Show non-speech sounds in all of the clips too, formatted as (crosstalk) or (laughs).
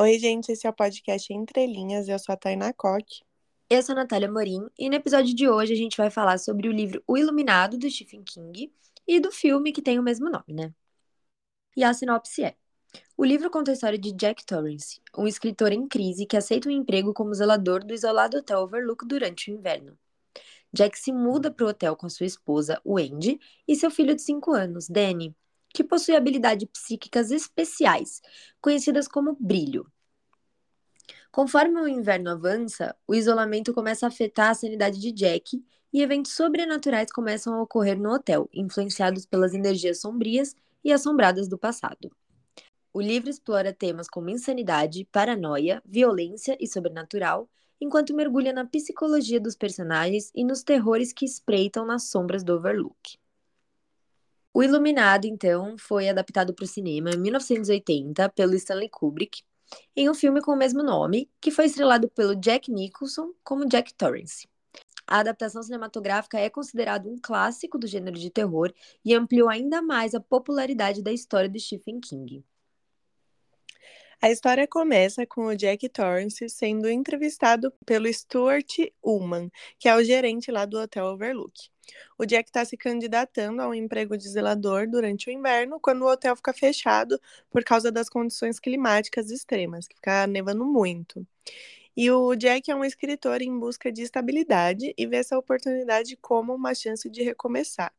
Oi, gente, esse é o podcast Entre Linhas. Eu sou a Tainá Coque. Eu sou a Natália Morim e no episódio de hoje a gente vai falar sobre o livro O Iluminado, do Stephen King, e do filme que tem o mesmo nome, né? E a sinopse é: O livro conta a história de Jack Torrance, um escritor em crise que aceita um emprego como zelador do isolado hotel Overlook durante o inverno. Jack se muda para o hotel com sua esposa, Wendy, e seu filho de 5 anos, Danny, que possui habilidades psíquicas especiais, conhecidas como brilho. Conforme o inverno avança, o isolamento começa a afetar a sanidade de Jack e eventos sobrenaturais começam a ocorrer no hotel, influenciados pelas energias sombrias e assombradas do passado. O livro explora temas como insanidade, paranoia, violência e sobrenatural, enquanto mergulha na psicologia dos personagens e nos terrores que espreitam nas sombras do Overlook. O Iluminado, então, foi adaptado para o cinema em 1980 pelo Stanley Kubrick, em um filme com o mesmo nome, que foi estrelado pelo Jack Nicholson como Jack Torrance. A adaptação cinematográfica é considerada um clássico do gênero de terror e ampliou ainda mais a popularidade da história de Stephen King. A história começa com o Jack Torrance sendo entrevistado pelo Stuart Ullman, que é o gerente lá do Hotel Overlook. O Jack está se candidatando a um emprego de zelador durante o inverno, quando o hotel fica fechado por causa das condições climáticas extremas, que fica nevando muito. E o Jack é um escritor em busca de estabilidade e vê essa oportunidade como uma chance de recomeçar.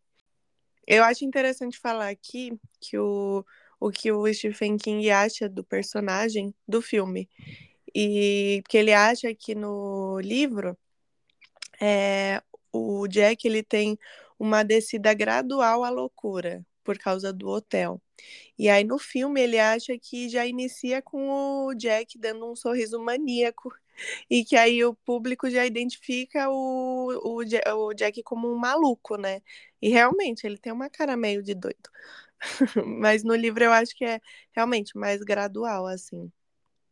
Eu acho interessante falar aqui que o o que o Stephen King acha do personagem do filme. E que ele acha que no livro é, o Jack ele tem uma descida gradual à loucura por causa do hotel. E aí no filme ele acha que já inicia com o Jack dando um sorriso maníaco (laughs) e que aí o público já identifica o, o, o Jack como um maluco, né? E realmente ele tem uma cara meio de doido. (laughs) Mas no livro eu acho que é realmente mais gradual, assim.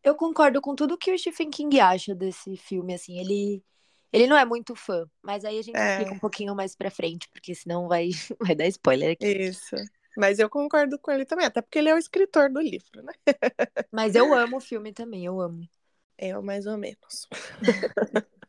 Eu concordo com tudo que o Stephen King acha desse filme, assim, ele ele não é muito fã, mas aí a gente é. explica um pouquinho mais pra frente, porque senão vai, (laughs) vai dar spoiler aqui. Isso. Mas eu concordo com ele também, até porque ele é o escritor do livro, né? Mas eu amo o filme também, eu amo. Eu mais ou menos. (laughs)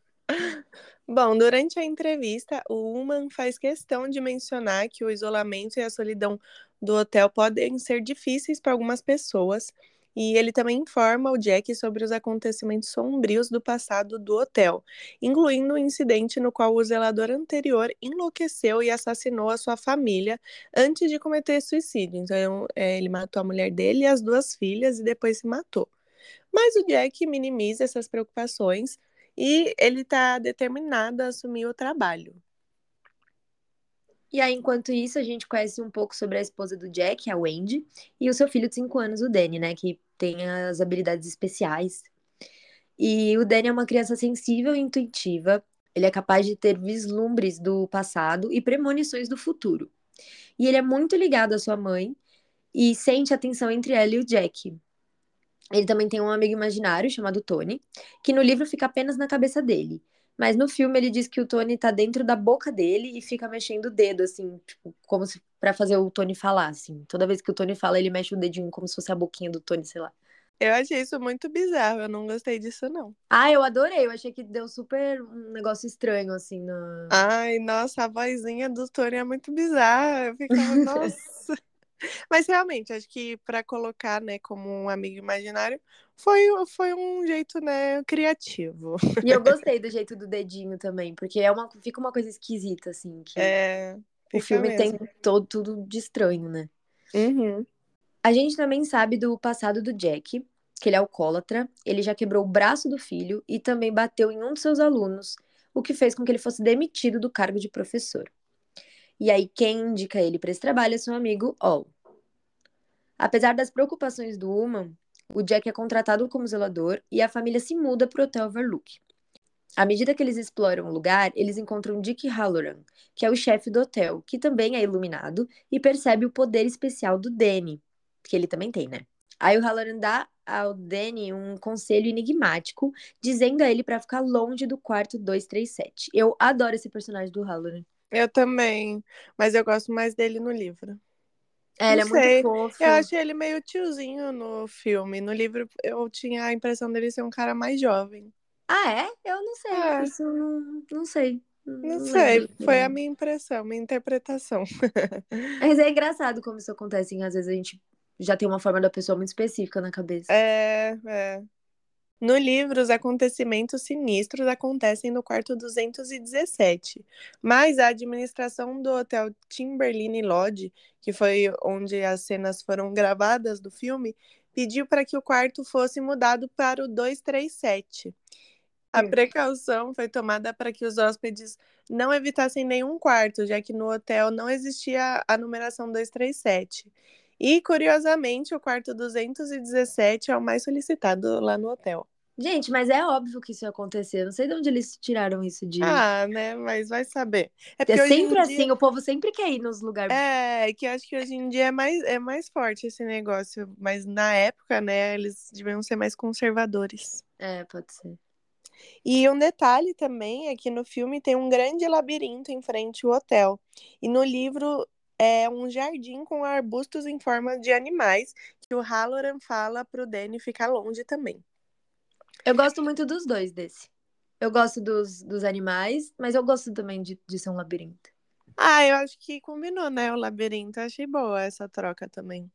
Bom, durante a entrevista, o Uman faz questão de mencionar que o isolamento e a solidão do hotel podem ser difíceis para algumas pessoas, e ele também informa o Jack sobre os acontecimentos sombrios do passado do hotel, incluindo o incidente no qual o zelador anterior enlouqueceu e assassinou a sua família antes de cometer suicídio. Então, é, ele matou a mulher dele e as duas filhas e depois se matou. Mas o Jack minimiza essas preocupações e ele está determinado a assumir o trabalho. E aí, enquanto isso, a gente conhece um pouco sobre a esposa do Jack, a Wendy, e o seu filho de 5 anos, o Danny, né? Que tem as habilidades especiais. E o Danny é uma criança sensível e intuitiva. Ele é capaz de ter vislumbres do passado e premonições do futuro. E ele é muito ligado à sua mãe e sente a tensão entre ela e o Jack. Ele também tem um amigo imaginário chamado Tony, que no livro fica apenas na cabeça dele. Mas no filme ele diz que o Tony tá dentro da boca dele e fica mexendo o dedo, assim, tipo, como se para fazer o Tony falar, assim. Toda vez que o Tony fala, ele mexe o dedinho como se fosse a boquinha do Tony, sei lá. Eu achei isso muito bizarro, eu não gostei disso, não. Ah, eu adorei, eu achei que deu super um negócio estranho, assim, na... Ai, nossa, a vozinha do Tony é muito bizarra, eu ficava, (laughs) nossa... Mas realmente, acho que para colocar, né, como um amigo imaginário, foi, foi um jeito, né, criativo. E eu gostei do jeito do dedinho também, porque é uma, fica uma coisa esquisita, assim. Que é. O filme mesmo. tem todo, tudo de estranho, né? Uhum. A gente também sabe do passado do Jack, que ele é alcoólatra, ele já quebrou o braço do filho e também bateu em um dos seus alunos, o que fez com que ele fosse demitido do cargo de professor. E aí, quem indica ele para esse trabalho é seu amigo All. Apesar das preocupações do Uman, o Jack é contratado como zelador e a família se muda para o Hotel Overlook. À medida que eles exploram o lugar, eles encontram Dick Halloran, que é o chefe do hotel, que também é iluminado e percebe o poder especial do Danny, que ele também tem, né? Aí o Halloran dá ao Danny um conselho enigmático, dizendo a ele para ficar longe do quarto 237. Eu adoro esse personagem do Halloran. Eu também, mas eu gosto mais dele no livro. É, ele é Não muito sei. fofo. Eu achei ele meio tiozinho no filme. No livro, eu tinha a impressão dele ser um cara mais jovem. Ah, é? Eu não sei. É. Isso não, não sei. Não lembro sei, dele. foi a minha impressão, minha interpretação. (laughs) Mas é engraçado como isso acontece. hein? Às vezes a gente já tem uma forma da pessoa muito específica na cabeça. É, é. No livro, os acontecimentos sinistros acontecem no quarto 217, mas a administração do hotel Timberline Lodge, que foi onde as cenas foram gravadas do filme, pediu para que o quarto fosse mudado para o 237. A Hum. precaução foi tomada para que os hóspedes não evitassem nenhum quarto, já que no hotel não existia a numeração 237. E, curiosamente, o quarto 217 é o mais solicitado lá no hotel. Gente, mas é óbvio que isso ia acontecer. Não sei de onde eles tiraram isso de. Ah, né? Mas vai saber. É é sempre dia- assim, o povo sempre quer ir nos lugares. É, que eu acho que hoje em dia é mais, é mais forte esse negócio. Mas na época, né, eles deviam ser mais conservadores. É, pode ser. E um detalhe também é que no filme tem um grande labirinto em frente ao hotel. E no livro é um jardim com arbustos em forma de animais que o Halloran fala pro Danny ficar longe também. Eu gosto muito dos dois desse. Eu gosto dos, dos animais, mas eu gosto também de, de ser um labirinto. Ah, eu acho que combinou, né? O labirinto. Achei boa essa troca também.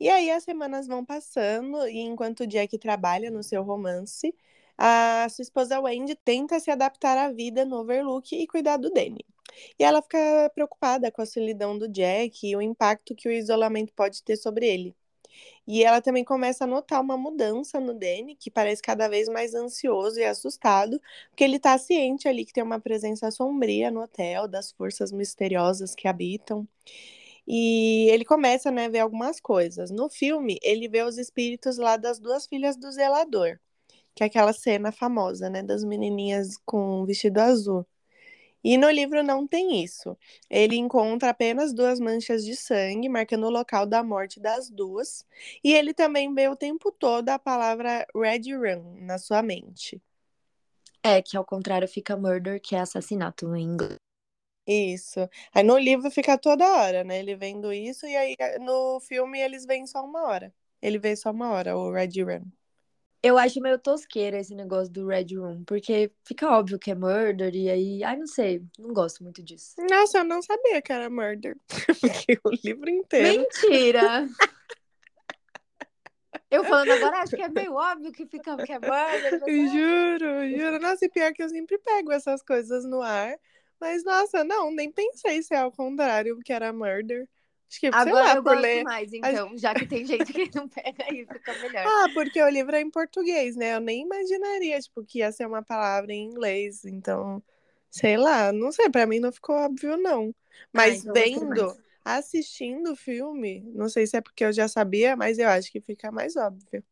E aí as semanas vão passando e enquanto o Jack trabalha no seu romance, a sua esposa Wendy tenta se adaptar à vida no Overlook e cuidar do Danny. E ela fica preocupada com a solidão do Jack e o impacto que o isolamento pode ter sobre ele. E ela também começa a notar uma mudança no Danny, que parece cada vez mais ansioso e assustado, porque ele tá ciente ali que tem uma presença sombria no hotel, das forças misteriosas que habitam. E ele começa, né, a ver algumas coisas. No filme, ele vê os espíritos lá das duas filhas do zelador, que é aquela cena famosa, né, das menininhas com vestido azul. E no livro não tem isso. Ele encontra apenas duas manchas de sangue, marcando o local da morte das duas. E ele também vê o tempo todo a palavra Red Run na sua mente. É, que ao contrário fica murder, que é assassinato em inglês. Isso. Aí no livro fica toda hora, né? Ele vendo isso, e aí no filme eles veem só uma hora. Ele vê só uma hora, o Red Run. Eu acho meio tosqueira esse negócio do Red Room, porque fica óbvio que é murder, e aí, ai, não sei, não gosto muito disso. Nossa, eu não sabia que era murder. (laughs) Porque o livro inteiro. Mentira! (laughs) Eu falando agora, acho que é meio óbvio que fica que é murder. mas- Juro, juro. Nossa, e pior que eu sempre pego essas coisas no ar. Mas, nossa, não, nem pensei se é ao contrário, que era murder. Acho que, Agora lá, eu por gosto ler. mais, então, já que tem (laughs) gente que não pega aí, fica melhor. Ah, porque o livro é em português, né? Eu nem imaginaria, tipo, que ia ser uma palavra em inglês. Então, sei lá, não sei, pra mim não ficou óbvio, não. Mas então gostei vendo, assistindo o filme, não sei se é porque eu já sabia, mas eu acho que fica mais óbvio.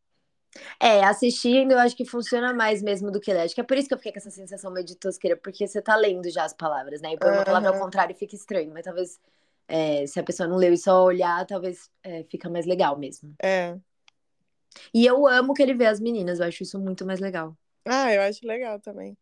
É, assistindo eu acho que funciona mais mesmo do que ler. Acho que é por isso que eu fiquei com essa sensação meio de tosqueira, porque você tá lendo já as palavras, né? E pôr uma palavra ao contrário fica estranho, mas talvez é, se a pessoa não leu e só olhar, talvez é, fica mais legal mesmo. É. E eu amo que ele vê as meninas, eu acho isso muito mais legal. Ah, eu acho legal também.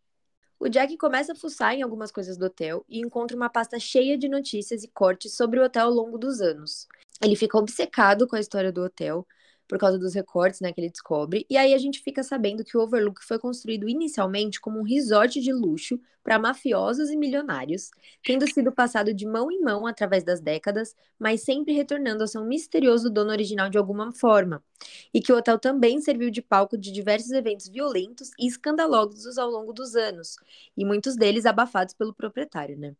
O Jack começa a fuçar em algumas coisas do hotel e encontra uma pasta cheia de notícias e cortes sobre o hotel ao longo dos anos. Ele fica obcecado com a história do hotel por causa dos recortes né, que ele descobre, e aí a gente fica sabendo que o Overlook foi construído inicialmente como um resort de luxo para mafiosos e milionários, tendo sido passado de mão em mão através das décadas, mas sempre retornando ao seu misterioso dono original de alguma forma. E que o hotel também serviu de palco de diversos eventos violentos e escandalosos ao longo dos anos, e muitos deles abafados pelo proprietário, né?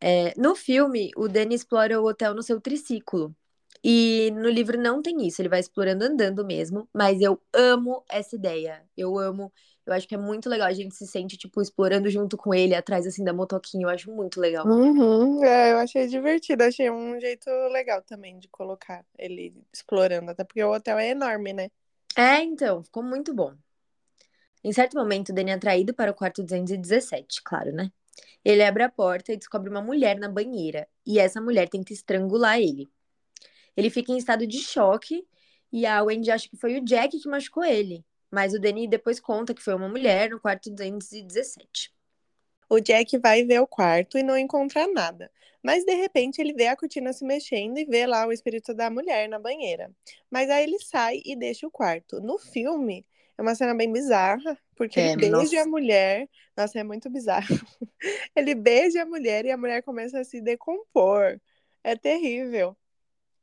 É, no filme, o Danny explora o hotel no seu triciclo. E no livro não tem isso, ele vai explorando andando mesmo, mas eu amo essa ideia. Eu amo, eu acho que é muito legal. A gente se sente, tipo, explorando junto com ele, atrás, assim, da motoquinha. Eu acho muito legal. Uhum, é, eu achei divertido, achei um jeito legal também de colocar ele explorando, até porque o hotel é enorme, né? É, então, ficou muito bom. Em certo momento, o Danny é atraído para o quarto 217, claro, né? Ele abre a porta e descobre uma mulher na banheira, e essa mulher tenta estrangular ele. Ele fica em estado de choque e a Wendy acha que foi o Jack que machucou ele, mas o Danny depois conta que foi uma mulher no quarto 217. O Jack vai ver o quarto e não encontra nada. Mas de repente ele vê a cortina se mexendo e vê lá o espírito da mulher na banheira. Mas aí ele sai e deixa o quarto. No filme, é uma cena bem bizarra, porque É, ele beija nossa. a mulher. Nossa, é muito bizarro. (laughs) Ele beija a mulher e a mulher começa a se decompor. É terrível.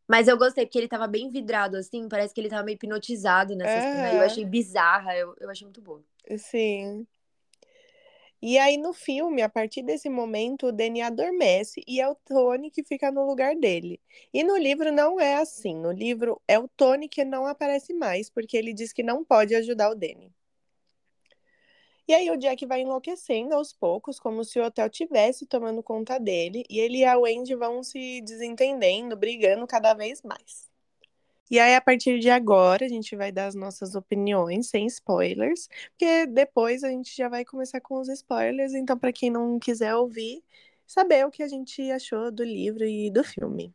Mas eu gostei, porque ele tava bem vidrado, assim, parece que ele tava meio hipnotizado nessa cena. E eu achei bizarra, eu, eu achei muito boa. Sim. E aí no filme, a partir desse momento, o Danny adormece e é o Tony que fica no lugar dele. E no livro não é assim. No livro é o Tony que não aparece mais, porque ele diz que não pode ajudar o Danny. E aí o Jack vai enlouquecendo aos poucos, como se o hotel tivesse tomando conta dele, e ele e a Wendy vão se desentendendo, brigando cada vez mais. E aí, a partir de agora, a gente vai dar as nossas opiniões, sem spoilers, porque depois a gente já vai começar com os spoilers. Então, para quem não quiser ouvir, saber o que a gente achou do livro e do filme.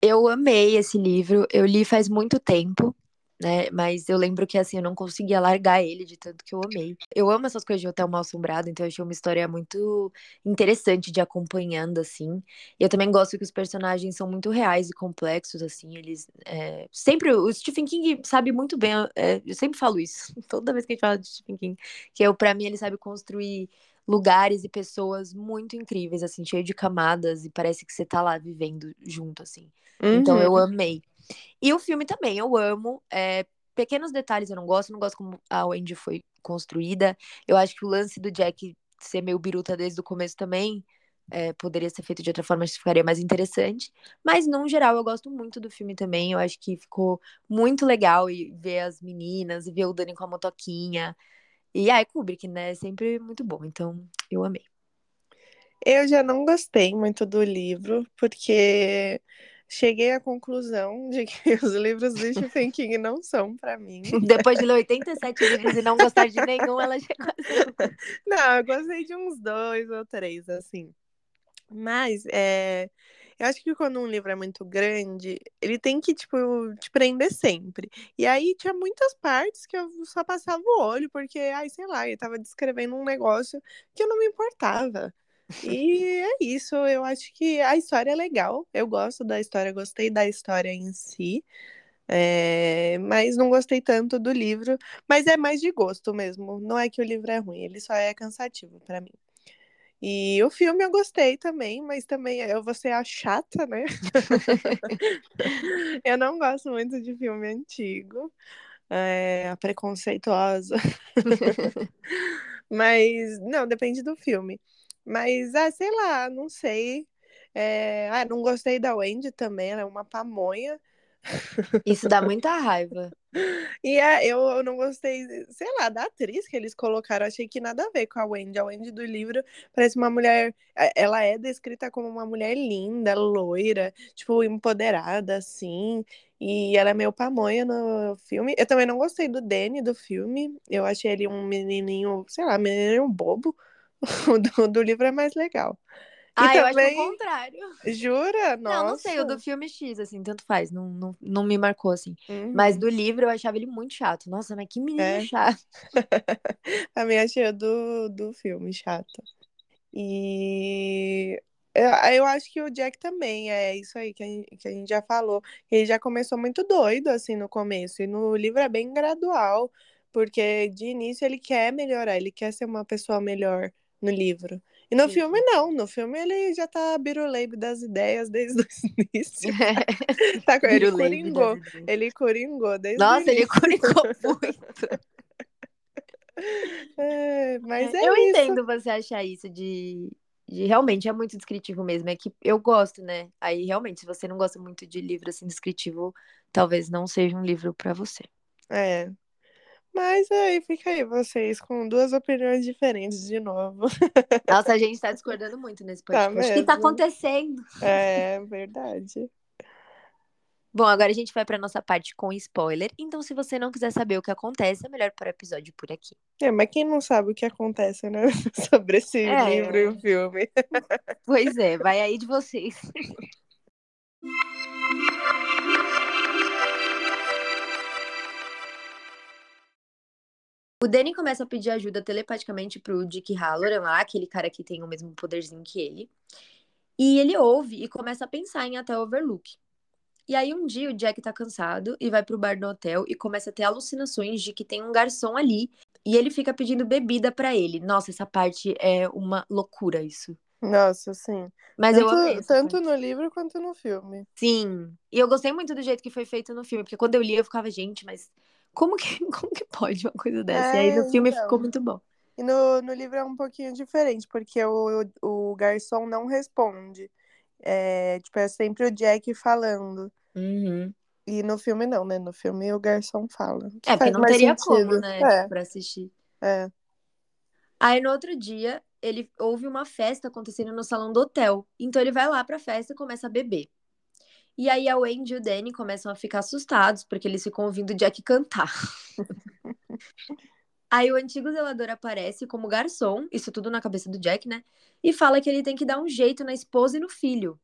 Eu amei esse livro, eu li faz muito tempo, né? Mas eu lembro que assim, eu não conseguia largar ele de tanto que eu amei. Eu amo essas coisas de hotel mal assombrado, então eu achei uma história muito interessante de acompanhando, assim. E eu também gosto que os personagens são muito reais e complexos, assim. Eles é, sempre. O Stephen King sabe muito bem, é, eu sempre falo isso, (laughs) toda vez que a gente fala de Stephen King, que eu, para mim, ele sabe construir lugares e pessoas muito incríveis, assim, cheio de camadas, e parece que você tá lá vivendo junto, assim. Então eu Uhum. amei. E o filme também, eu amo. É, pequenos detalhes eu não gosto, não gosto como a Wendy foi construída. Eu acho que o lance do Jack ser meio biruta desde o começo também é, poderia ser feito de outra forma, acho que ficaria mais interessante. Mas, no geral, eu gosto muito do filme também. Eu acho que ficou muito legal e ver as meninas e ver o Dani com a motoquinha. E aí, Kubrick, né? É sempre muito bom. Então, eu amei. Eu já não gostei muito do livro, porque cheguei à conclusão de que (laughs) os livros do Stephen King não são para mim. (laughs) Depois de ler 87 livros e não gostar de nenhum, ela chegou (laughs) assim. Não, eu gostei de uns dois ou três, assim. Mas é, eu acho que quando um livro é muito grande, ele tem que, tipo, te prender sempre. E aí tinha muitas partes que eu só passava o olho, porque, ai, sei lá, ele tava descrevendo um negócio que eu não me importava. E é isso, eu acho que a história é legal. Eu gosto da história, gostei da história em si. É, mas não gostei tanto do livro, mas é mais de gosto mesmo. Não é que o livro é ruim, ele só é cansativo para mim. E o filme eu gostei também, mas também eu vou ser a chata, né? (laughs) eu não gosto muito de filme antigo, é, a preconceituosa. (laughs) mas, não, depende do filme. Mas, ah, sei lá, não sei. É, ah, não gostei da Wendy também, ela é uma pamonha. Isso dá muita raiva. (laughs) E é, eu, eu não gostei, sei lá, da atriz que eles colocaram. Achei que nada a ver com a Wendy. A Wendy do livro parece uma mulher. Ela é descrita como uma mulher linda, loira, tipo, empoderada, assim. E ela é meio pamonha no filme. Eu também não gostei do Danny do filme. Eu achei ele um menininho, sei lá, menininho bobo. O (laughs) do, do livro é mais legal. Ah, e eu acho também... o contrário. Jura? Nossa. Não, não sei, o do filme X, assim, tanto faz, não, não, não me marcou, assim. Uhum. Mas do livro eu achava ele muito chato. Nossa, mas que menino É. chato. (laughs) Também achei o do, do filme chato. E eu, eu acho que o Jack também é isso aí que a, gente, que a gente já falou. Ele já começou muito doido, assim, no começo. E no livro é bem gradual, porque de início ele quer melhorar, ele quer ser uma pessoa melhor no livro. E no Sim. filme, não. No filme, ele já tá biruleibe das ideias desde (laughs) o início. (laughs) Tá, ele coringou. Ele coringou desde Nossa, ele coringou (laughs) muito. É, mas é eu isso. entendo você achar isso de, de. Realmente é muito descritivo mesmo. É que eu gosto, né? Aí realmente, se você não gosta muito de livro assim descritivo, talvez não seja um livro pra você. É. Mas aí fica aí vocês com duas opiniões diferentes de novo. Nossa, a gente tá (laughs) discordando muito nesse Tá podcast. O que tá acontecendo? É verdade. Bom, agora a gente vai pra nossa parte com spoiler. Então, se você não quiser saber o que acontece, é melhor para o episódio por aqui. É, mas quem não sabe o que acontece, né? (laughs) Sobre esse É. livro e o filme. Pois é, vai aí de vocês. (laughs) O Danny começa a pedir ajuda telepaticamente pro Dick Halloran lá, aquele cara que tem o mesmo poderzinho que ele. E ele ouve e começa a pensar em até Overlook. E aí um dia o Jack tá cansado e vai pro bar do hotel e começa a ter alucinações de que tem um garçom ali e ele fica pedindo bebida para ele. Nossa, essa parte é uma loucura isso. Nossa, sim. Mas tanto, eu amei essa tanto parte. no livro quanto no filme. Sim. E eu gostei muito do jeito que foi feito no filme, porque quando eu li eu ficava, gente, mas como que, (laughs) como que pode uma coisa dessa? e aí no É, filme então. ficou muito bom. E no, no livro é um pouquinho diferente, porque o, o garçom não responde. É, tipo, é sempre o Jack falando. Uhum. E no filme não, né? No filme o garçom fala. É, porque não teria sentido. como, né, É, tipo, pra assistir. é. Aí no outro dia, ele houve uma festa acontecendo no salão do hotel. Então ele vai lá pra festa e começa a beber. E aí a Wendy e o Danny começam a ficar assustados, porque eles ficam ouvindo o Jack cantar. (laughs) aí o antigo zelador aparece como garçom, isso tudo na cabeça do Jack, né? E fala que ele tem que dar um jeito na esposa e no filho.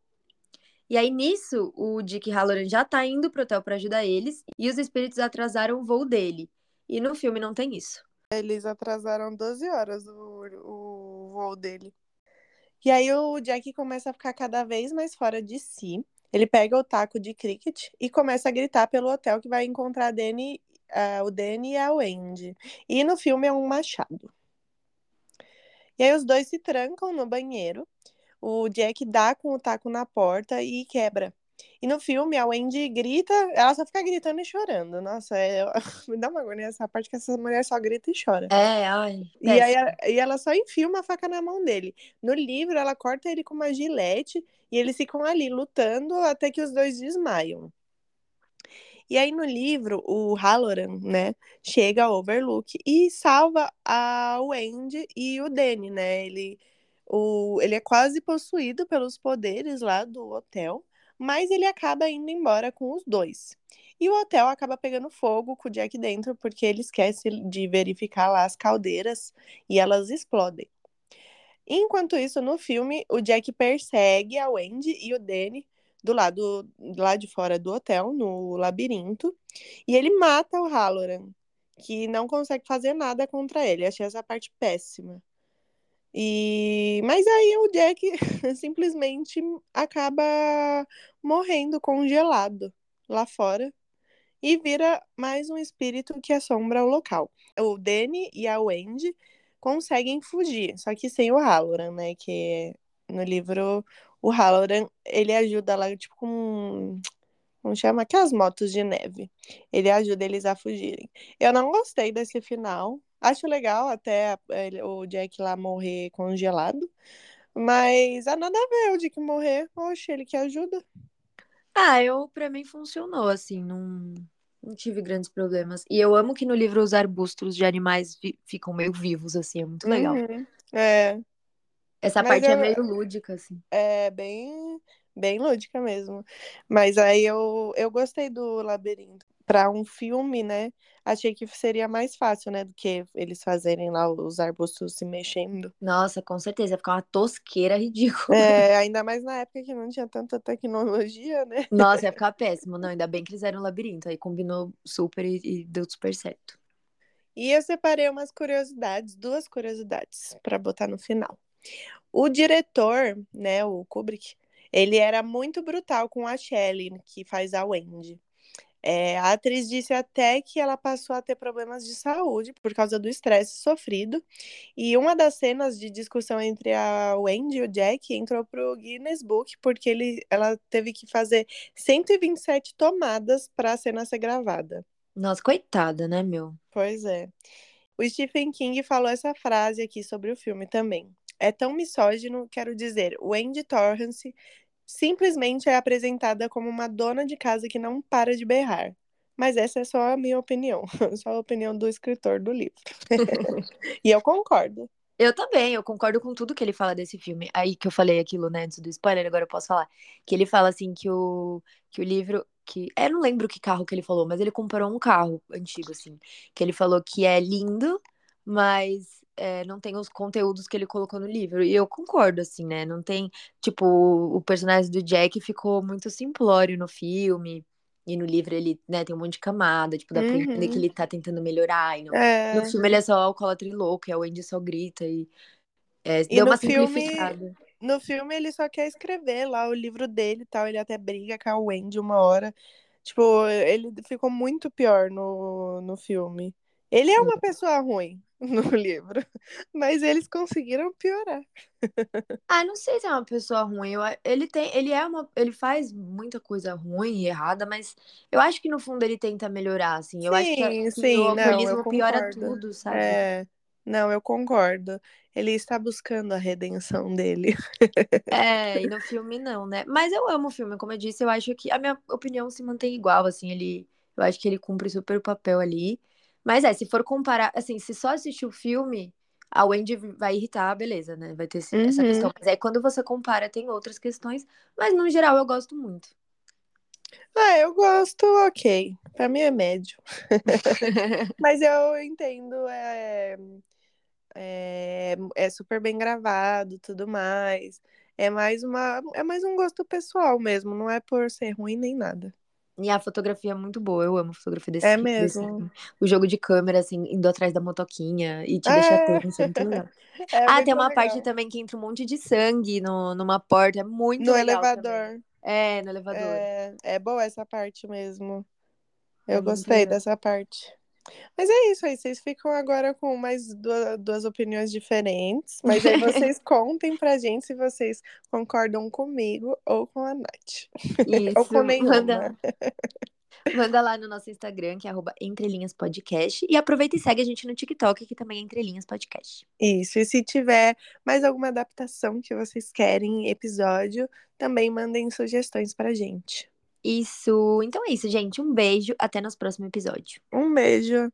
E aí nisso, o Dick Halloran já tá indo pro hotel pra ajudar eles, e os espíritos atrasaram o voo dele. E no filme não tem isso. Eles atrasaram 12 horas o, o voo dele. E aí o Jack começa a ficar cada vez mais fora de si. Ele pega o taco de cricket e começa a gritar pelo hotel que vai encontrar Danny, ah, o Danny e a Wendy. E no filme é um machado. E aí os dois se trancam no banheiro. O Jack dá com o taco na porta e quebra. E no filme a Wendy grita, ela só fica gritando e chorando. Nossa, é... (laughs) me dá uma agonia essa parte que essa mulher só grita e chora. É, ai. E aí péssimo. a- e ela só enfia uma faca na mão dele. No livro, ela corta ele com uma gilete e eles ficam ali lutando até que os dois desmaiam. E aí no livro, o Halloran, né, chega ao Overlook e salva a Wendy e o Danny, né? Ele, o, ele é quase possuído pelos poderes lá do hotel, mas ele acaba indo embora com os dois. E o hotel acaba pegando fogo com o Jack dentro, porque ele esquece de verificar lá as caldeiras e elas explodem. Enquanto isso, no filme, o Jack persegue a Wendy e o Danny do lado lá de fora do hotel, no labirinto, e ele mata o Halloran, que não consegue fazer nada contra ele. Achei essa parte péssima. E mas aí o Jack (laughs) simplesmente acaba morrendo congelado lá fora e vira mais um espírito que assombra o local. O Danny e a Wendy conseguem fugir, só que sem o Halloran, né? Que no livro o Halloran ele ajuda lá, tipo, com. Como chama? Aquelas motos de neve. Ele ajuda eles a fugirem. Eu não gostei desse final. Acho legal até ele- o Jack lá morrer congelado. Mas há nada a ver o Jack morrer. Oxe, ele que ajuda. Ah, eu, pra mim funcionou, assim, não, não tive grandes problemas. E eu amo que no livro os arbustos de animais ficam meio vivos, assim, é muito legal. Uhum. É, Essa Mas parte é eu- meio lúdica, assim. é bem, bem lúdica mesmo. Mas aí eu, eu gostei do labirinto. Para um filme, né? Achei que seria mais fácil, né? Do que eles fazerem lá os arbustos se mexendo. Nossa, com certeza, ia ficar uma tosqueira ridícula. É, ainda mais na época que não tinha tanta tecnologia, né? Nossa, ia ficar (laughs) péssimo. Não, ainda bem que eles eram um labirinto, aí combinou super e, e deu super certo. E eu separei umas curiosidades, duas curiosidades, para botar no final. O diretor, né, o Kubrick, ele era muito brutal com a Shelley, que faz a Wendy. É, a atriz disse até que ela passou a ter problemas de saúde por causa do estresse sofrido. E uma das cenas de discussão entre a Wendy e o Jack entrou pro Guinness Book porque ele, ela teve que fazer 127 tomadas para a cena ser gravada. Nossa, coitada, né, meu? Pois é. O Stephen King falou essa frase aqui sobre o filme também. É tão misógino, quero dizer, Wendy Torrance simplesmente é apresentada como uma dona de casa que não para de berrar. Mas essa é só a minha opinião, (laughs) só a opinião do escritor do livro. (laughs) e eu concordo. Eu também, eu concordo com tudo que ele fala desse filme. Aí que eu falei aquilo, né, antes do spoiler, agora eu posso falar. Que ele fala assim que o, que o livro. Que, eu não lembro que carro que ele falou, mas ele comparou um carro antigo, assim. Que ele falou que é lindo, mas é, não tem os conteúdos que ele colocou no livro. E eu concordo, assim, né? Não tem. Tipo, o personagem do Jack ficou muito simplório no filme. E no livro ele, né, tem um monte de camada, tipo, dá pra entender que Uhum. ele tá tentando melhorar. E no, no É. filme ele é só alcoólatra e louco, e a Wendy só grita e. é, E deu no uma filme, simplificada. no filme ele só quer escrever lá o livro dele e tal. Ele até briga com a Wendy uma hora. Tipo, ele ficou muito pior no, no filme. Ele é uma pessoa ruim (laughs) no livro, mas eles conseguiram piorar. Ah, não sei se é uma pessoa ruim. Eu, ele tem, ele é uma, ele faz muita coisa ruim e errada, mas eu acho que no fundo ele tenta melhorar, assim. Eu acho que, a- Sim, que sim, o não, alcoolismo piora concordo. tudo, sabe? É, não, eu concordo. Ele está buscando a redenção dele. É, (laughs) e no filme não, né? Mas eu amo o filme, como eu disse, eu acho que a minha opinião se mantém igual, assim, ele, eu acho que ele cumpre super o papel ali. Mas é, se for comparar, assim, se só assistir o filme, a Wendy vai irritar, beleza, né? Vai ter esse- essa Uhum. questão. Mas aí quando você compara, tem outras questões, mas no geral eu gosto muito. Ah, eu gosto, ok. Pra mim é médio. (laughs) Mas eu entendo, é, é, é super bem gravado, tudo mais. É mais uma, é mais um gosto pessoal mesmo, não é por ser ruim nem nada. E a fotografia é muito boa, eu amo a fotografia desse, É desse mesmo. filme. O jogo de câmera, assim, indo atrás da motoquinha e te deixa É, tenso, é muito legal. (laughs) é Ah, tem uma legal. parte também que entra um monte de sangue no, numa porta, é muito No legal também. elevador. É, no elevador. É, é boa essa parte mesmo. É Eu muito gostei legal. dessa parte. Mas é isso aí, vocês ficam agora com mais duas, duas opiniões diferentes. Mas aí vocês (laughs) contem pra gente se vocês concordam comigo ou com a Nath. (laughs) ou Isso, com nenhuma. manda, manda lá no nosso Instagram, que é arroba Entrelinhas Podcast. E aproveita e segue a gente no TikTok, que também é Entrelinhas Podcast. Isso, e se tiver mais alguma adaptação que vocês querem em episódio, também mandem sugestões pra gente. Isso, então é isso, gente. Um beijo, até nosso próximo episódio. Um beijo!